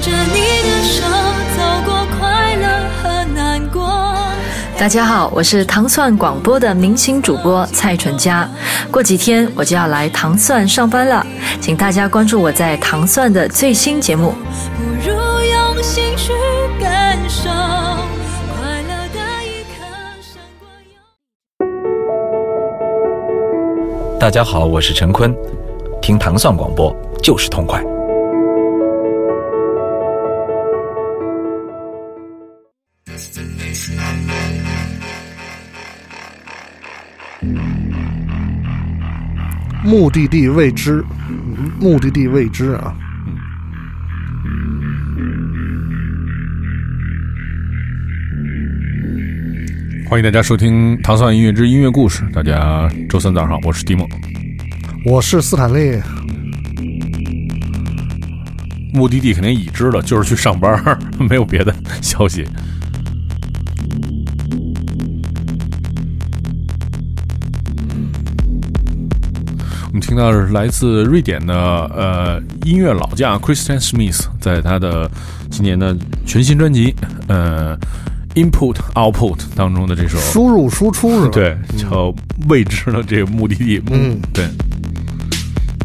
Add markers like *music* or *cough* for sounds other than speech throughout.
着你的手，走过快乐和难过。大家好，我是糖蒜广播的明星主播蔡淳佳。过几天我就要来糖蒜上班了，请大家关注我在糖蒜的最新节目。不如用心去感受，快乐的一刻。大家好，我是陈坤，听糖蒜广播就是痛快。目的地未知，目的地未知啊。欢迎大家收听《糖蒜音乐之音乐故事》。大家周三早上好，我是蒂梦。我是斯坦利，目的地肯定已知了，就是去上班，*laughs* 没有别的消息。我们听到的是来自瑞典的呃音乐老将 Christian Smith 在他的今年的全新专辑呃 Input Output 当中的这首输入输出是吧？对，叫未知的这个目的地。嗯，对。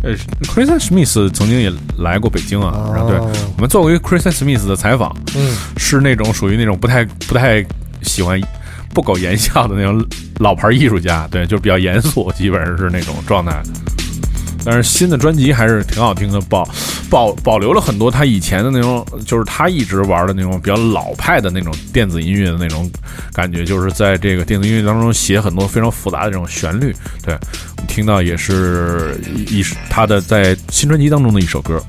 呃，Christian Smith 曾经也来过北京啊，然后对哦我们做过一个 Christian Smith 的采访，嗯，是那种属于那种不太不太喜欢不苟言笑的那种老牌艺术家，对，就是比较严肃，基本上是那种状态。但是新的专辑还是挺好听的，保保保留了很多他以前的那种，就是他一直玩的那种比较老派的那种电子音乐的那种感觉，就是在这个电子音乐当中写很多非常复杂的这种旋律。对听到也是一一他的在新专辑当中的一首歌。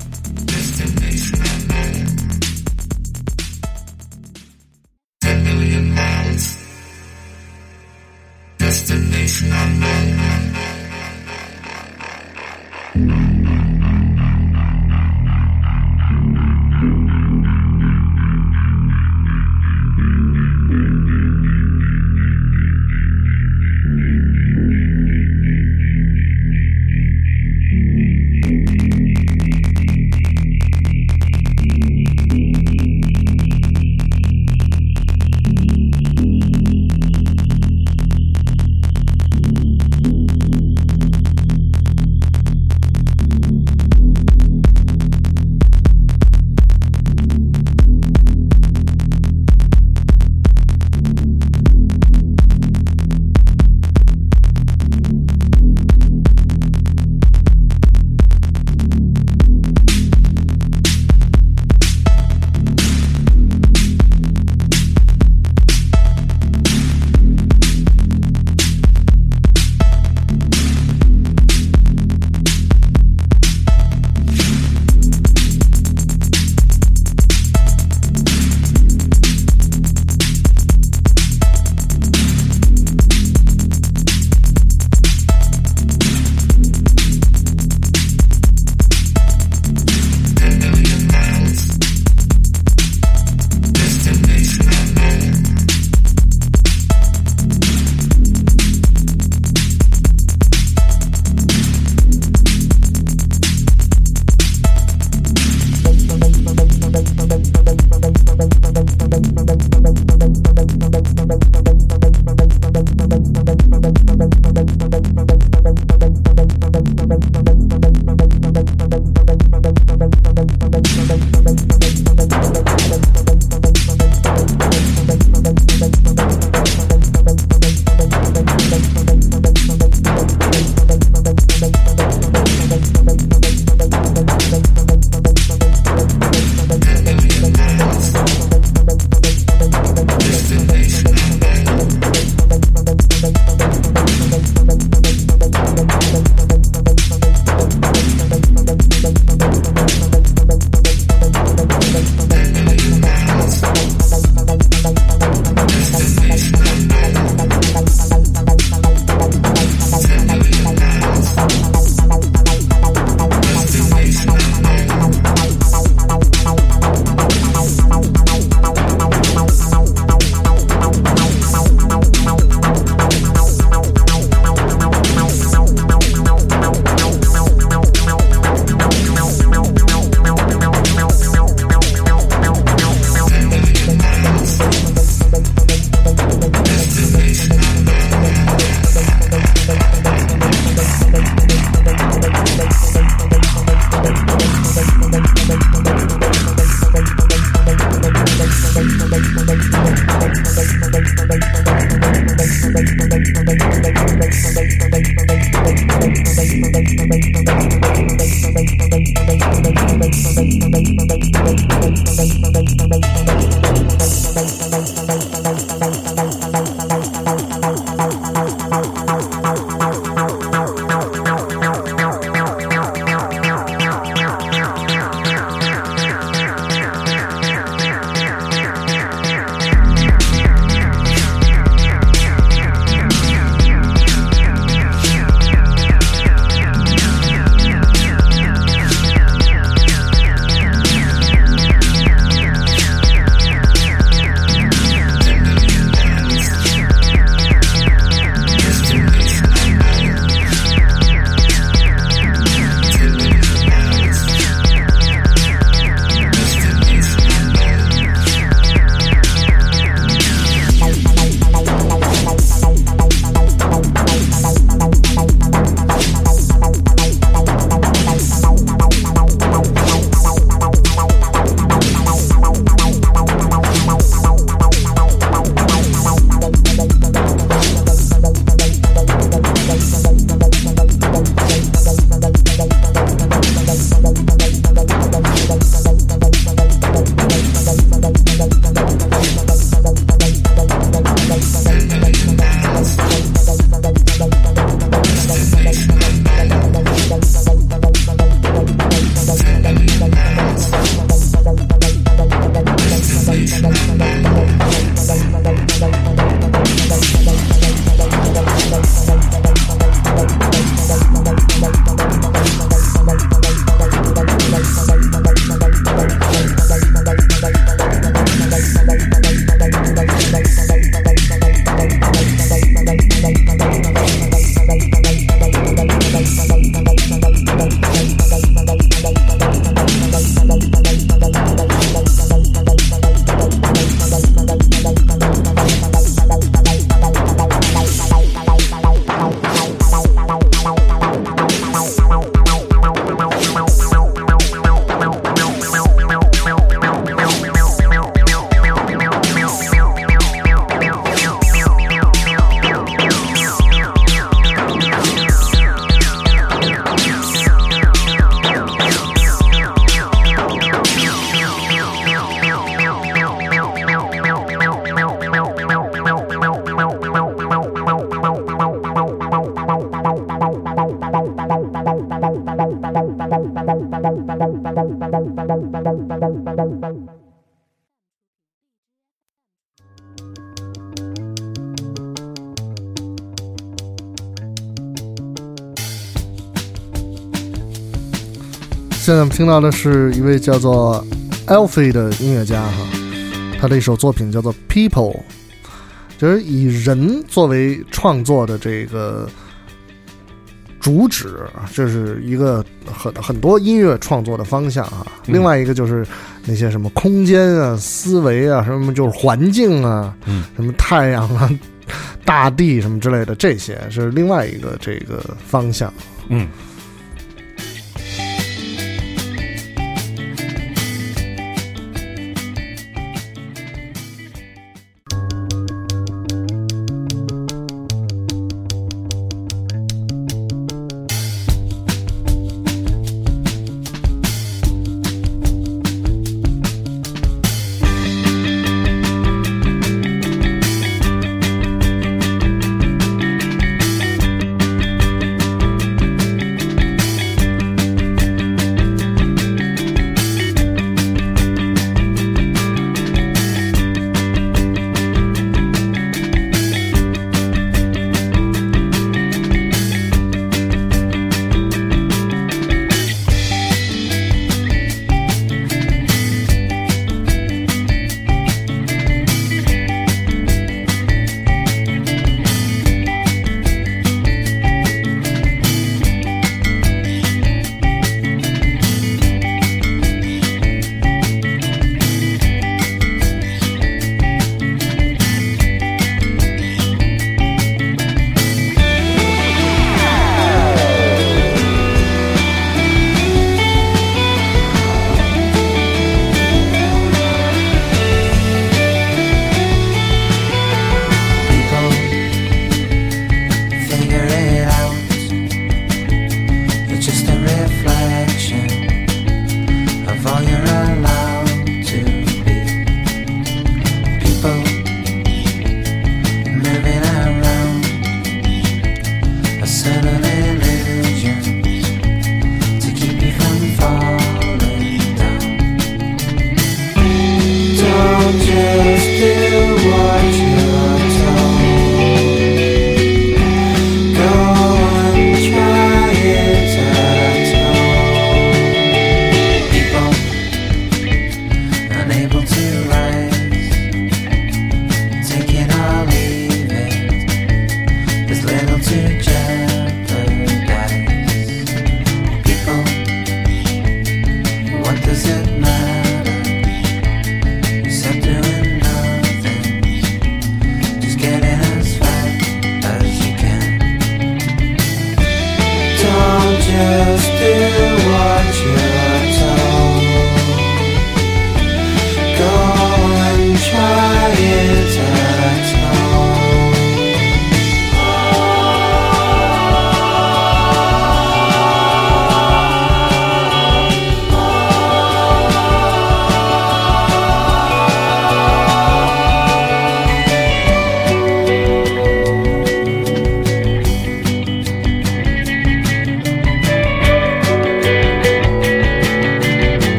们听到的是一位叫做 Alfie 的音乐家哈，他的一首作品叫做《People》，就是以人作为创作的这个主旨，这是一个很很多音乐创作的方向啊。另外一个就是那些什么空间啊、思维啊、什么就是环境啊、嗯什么太阳啊、*laughs* 大地什么之类的，这些是另外一个这个方向。嗯，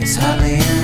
It's hardly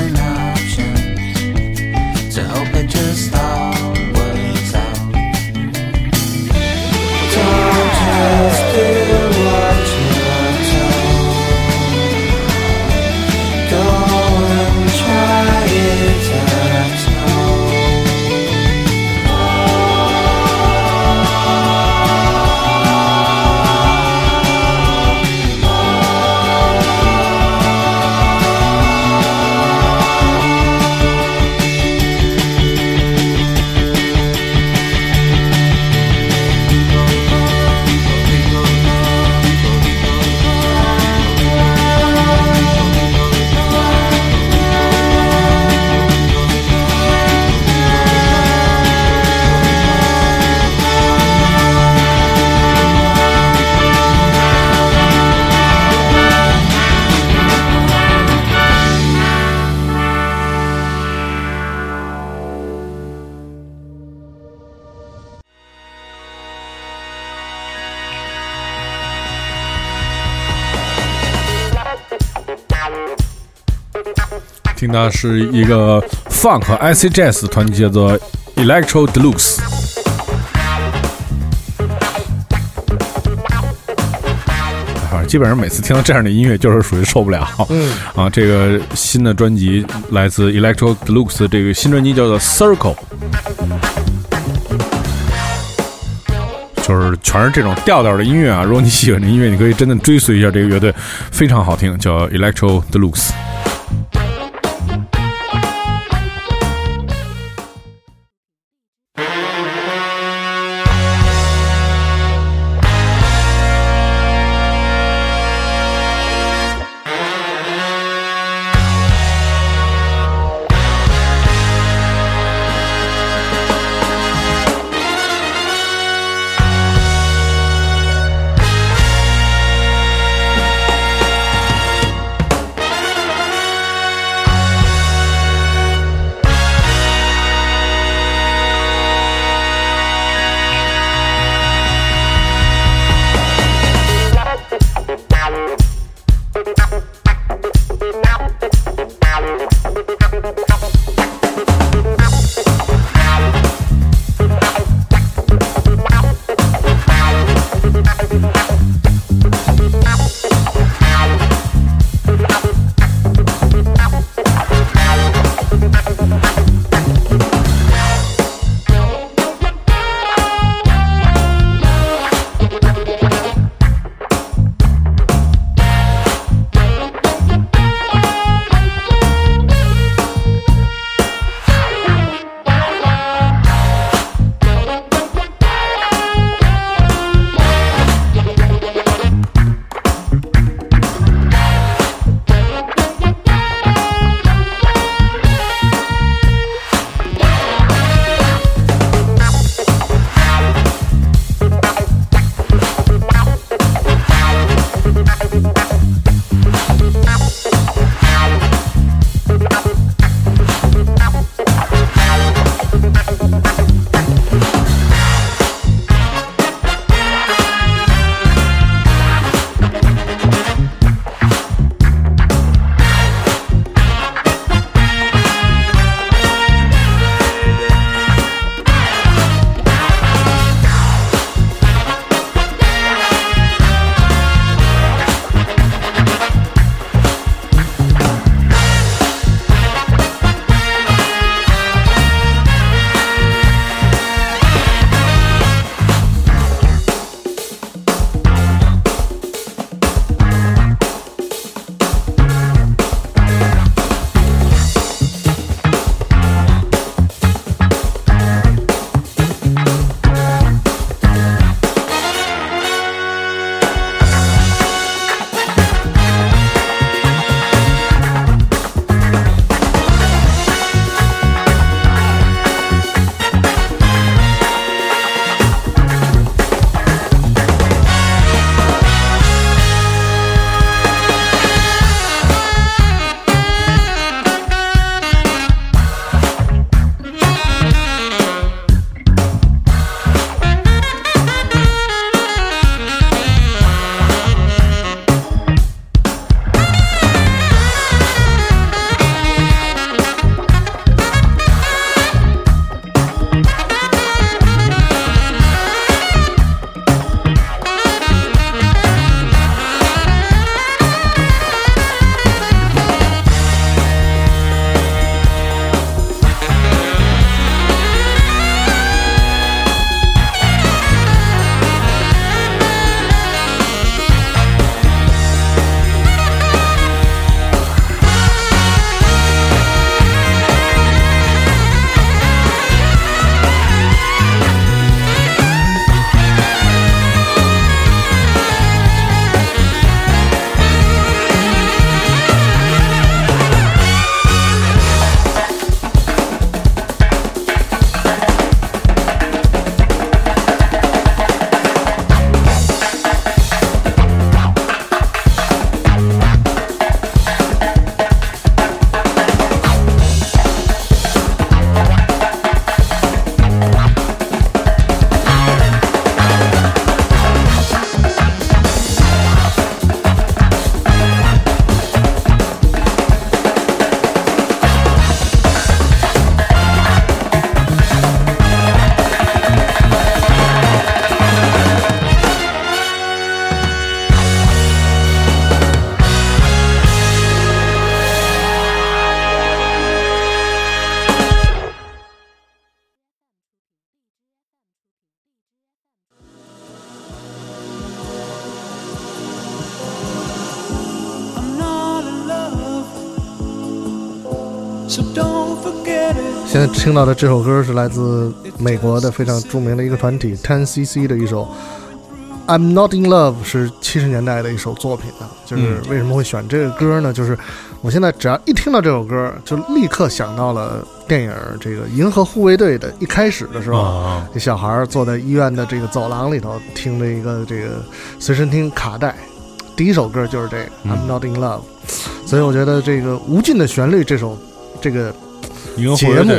听到是一个 funk IC jazz 团体叫做 Electro Deluxe。啊，基本上每次听到这样的音乐，就是属于受不了。嗯，啊，这个新的专辑来自 Electro Deluxe，这个新专辑叫做 Circle，就是全是这种调调的音乐啊。如果你喜欢这音乐，你可以真的追随一下这个乐队，非常好听，叫 Electro Deluxe。听到的这首歌是来自美国的非常著名的一个团体 Ten CC 的一首《I'm Not in Love》，是七十年代的一首作品啊。就是为什么会选这个歌呢？就是我现在只要一听到这首歌，就立刻想到了电影《这个银河护卫队》的一开始的时候，啊，这小孩儿坐在医院的这个走廊里头，听着一个这个随身听卡带，第一首歌就是这个《嗯 I'm Not in Love》，所以我觉得这个无尽的旋律这首这个节目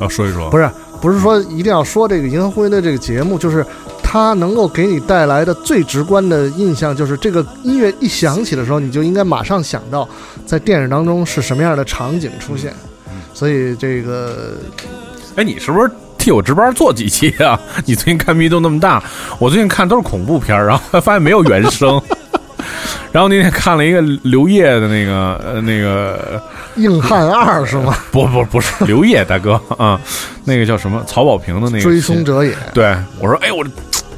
要说一说，不是不是说一定要说这个《银河护卫队》这个节目，就是它能够给你带来的最直观的印象，就是这个音乐一响起的时候，你就应该马上想到在电影当中是什么样的场景出现。所以这个哎，你是不是替我值班做几期啊？*laughs* 你最近看密度那么大，我最近看都是恐怖片儿，然后发现没有原声。然后那天看了一个刘烨的那个呃那个硬汉二是吗？*laughs* 不不不是刘烨大哥 *laughs* 啊，那个叫什么曹保平的那个追凶者也。对我说哎我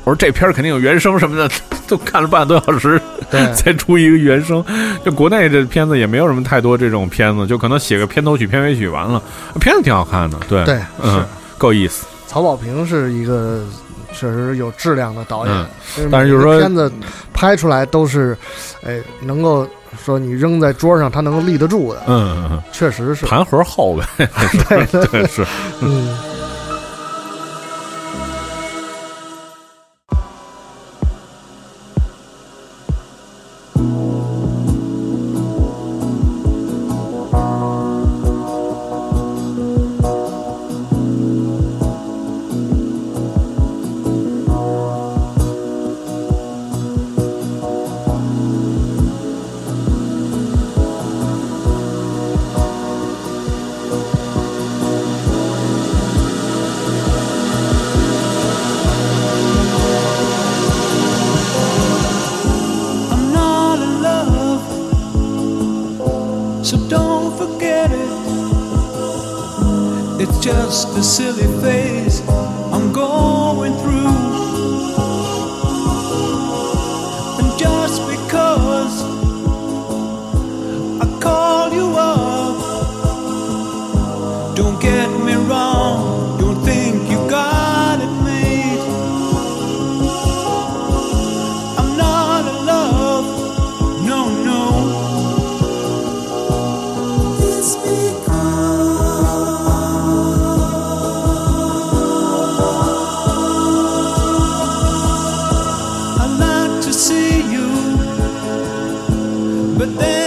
我说这片儿肯定有原声什么的，*laughs* 都看了半个多小时对才出一个原声。就国内这片子也没有什么太多这种片子，就可能写个片头曲、片尾曲完了，片子挺好看的。对对嗯，够意思。曹保平是一个确实有质量的导演，嗯但是就是说片子拍出来都是，哎，能够说你扔在桌上，它能够立得住的，嗯。确实是。盘盒厚呗，*laughs* 对对是。嗯，Just the silly thing. But then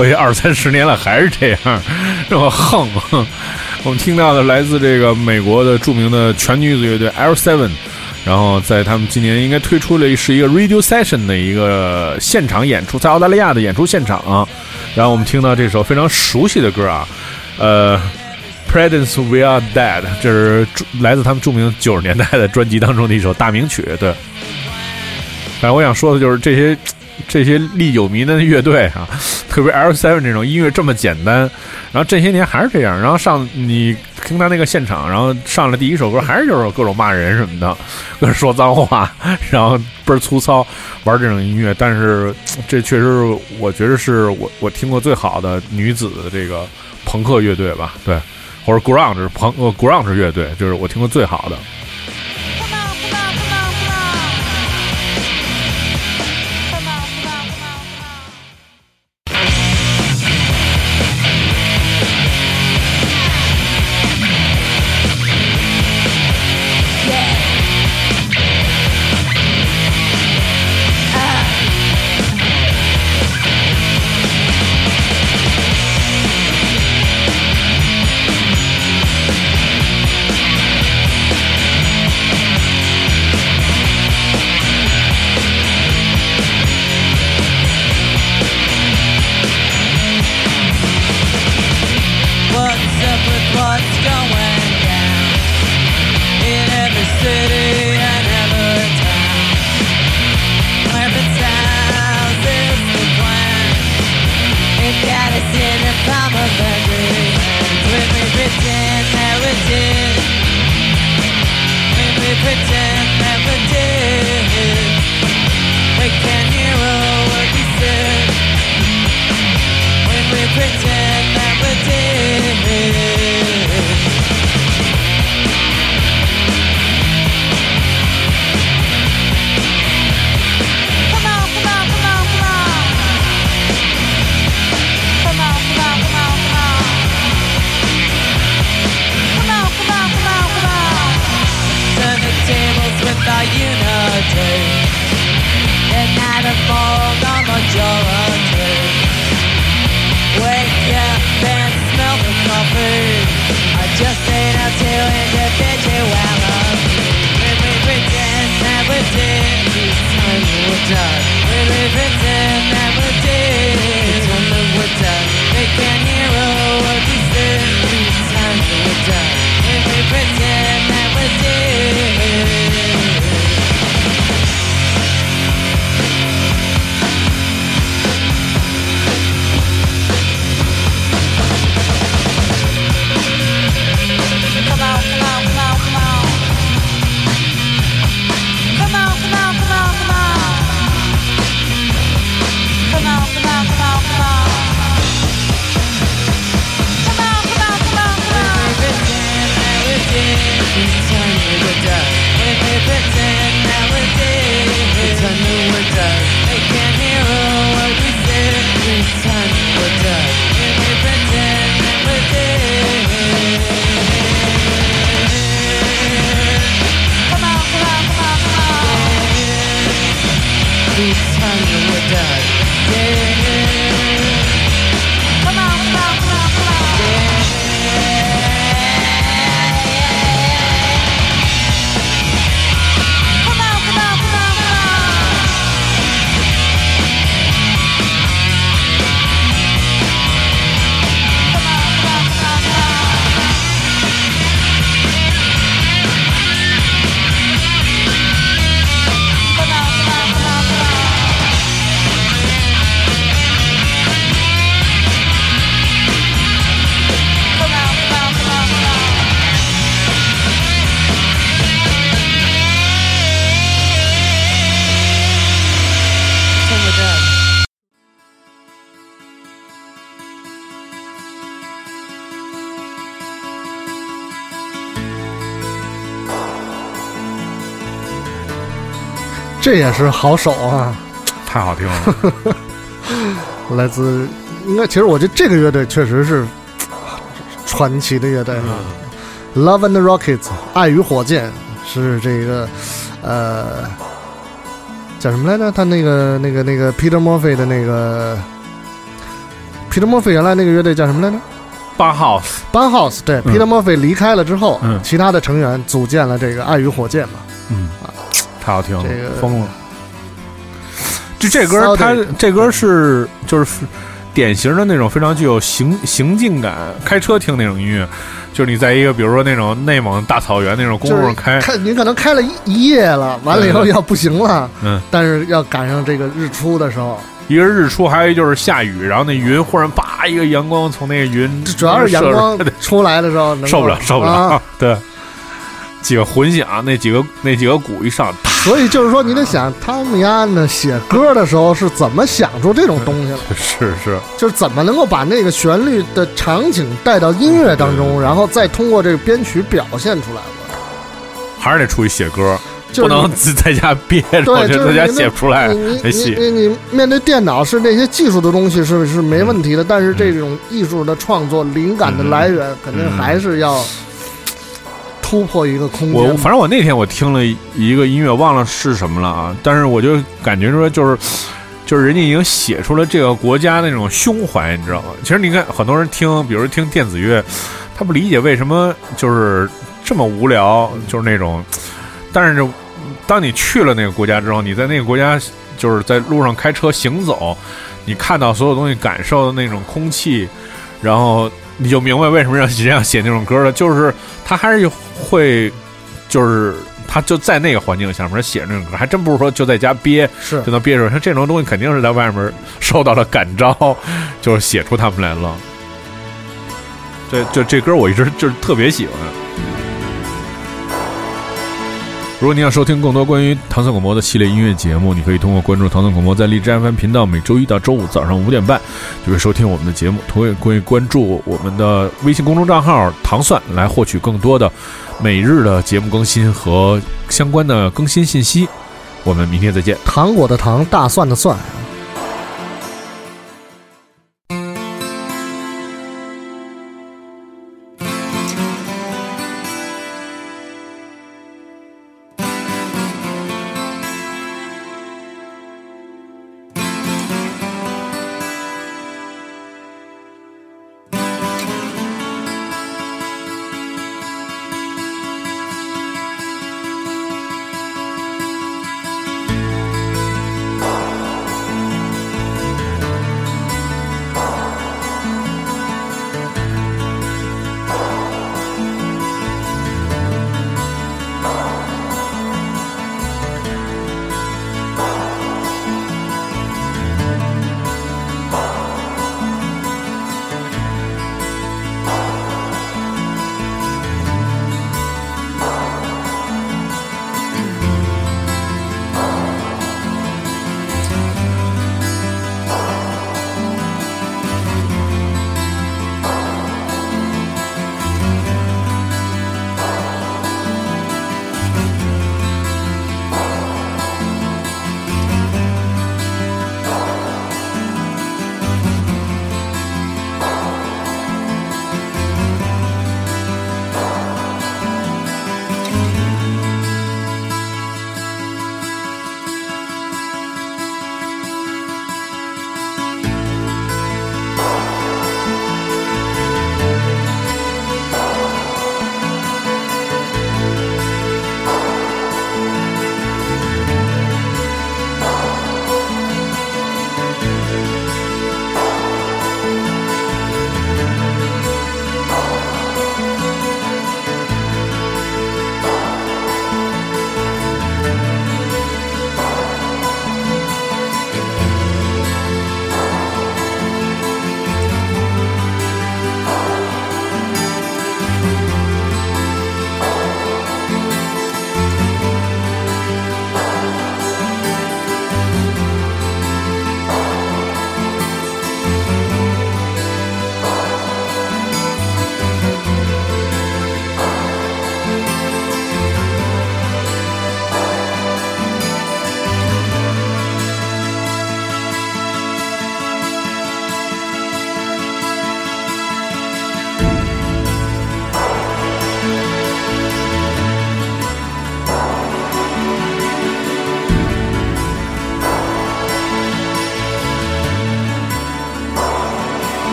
过去二三十年了，还是这样，这么横。我们听到的来自这个美国的著名的全女子乐队 L Seven，然后在他们今年应该推出了是一个 Radio Session 的一个现场演出，在澳大利亚的演出现场、然后我们听到这首非常熟悉的歌啊，呃，Presence We Are Dead，这是来自他们著名九十年代的专辑当中的一首大名曲。对，但我想说的就是这些这些历久弥新的乐队啊，*laughs* 特别 L Seven 这种音乐这么简单，然后这些年还是这样。然后上你听他那个现场，然后上来第一首歌还是就是各种骂人什么的，*laughs* 各种说脏话，然后倍儿粗糙，玩这种音乐。但是这确实我觉得是我我听过最好的女子的这个朋克乐队吧，对，或者 grunge 朋呃 grunge 乐队，就是我听过最好的。We live in. and you were dead. Yeah. 这也是好手啊，太好听了。*laughs* 来自应该其实我觉得这个乐队确实是传奇的乐队啊。Love and Rockets，爱与火箭是这个呃叫什么来着？他那个那个那个 Peter Murphy 的那个 Peter Murphy 原来那个乐队叫什么来着？八 house，Bun House。对、嗯 Peter Murphy 离开了之后，嗯其他的成员组建了这个爱与火箭嘛。嗯，太好听了，这个疯了。就这歌，它这歌是就是典型的那种非常具有行行进感，开车听那种音乐，就是你在一个比如说那种内蒙大草原那种公路上开，看你可能开了一一夜了，完了以后要不行了，嗯，但是要赶上这个日出的时候，一个是日出，还有一就是下雨，然后那云忽然叭一个阳光从那个云，主要是阳光射出来的时候能，受不了，受不了，啊。*laughs* 对，几个混响，那几个那几个鼓一上，所以就是说，你得想汤米安呢写歌的时候是怎么想出这种东西来，*laughs* 是是，就是怎么能够把那个旋律的场景带到音乐当中，然后再通过这个编曲表现出来的。还是得出去写歌，就是不能自在家憋着，对，我觉得在家就是你写不出来你你，你。你你面对电脑是那些技术的东西是是没问题的，但是这种艺术的创作灵感的来源，肯定还是要突破一个空间。我反正我那天我听了一个音乐，忘了是什么了啊，但是我就感觉说就是。就是人家已经写出了这个国家那种胸怀，你知道吗？其实你看，很多人听，比如听电子乐，他不理解为什么就是这么无聊，就是那种。但是，当你去了那个国家之后，你在那个国家就是在路上开车行走，你看到所有东西，感受的那种空气，然后你就明白为什么要这样写那种歌了，就是他还是会，就是他就在那个环境下面写那种歌，还真不是说就在家憋是就能憋出来。像这种东西肯定是在外面受到了感召，*laughs* 就是写出他们来了。这就这歌我一直就是特别喜欢。如果你要收听更多关于唐僧广播的系列音乐节目，你可以通过关注唐僧广播在荔枝 FM 频道，每周一到周五早上五点半就会收听我们的节目。同样可以关注我们的微信公众账号“糖蒜”来获取更多的每日的节目更新和相关的更新信息。我们明天再见。糖果的糖，大蒜的蒜，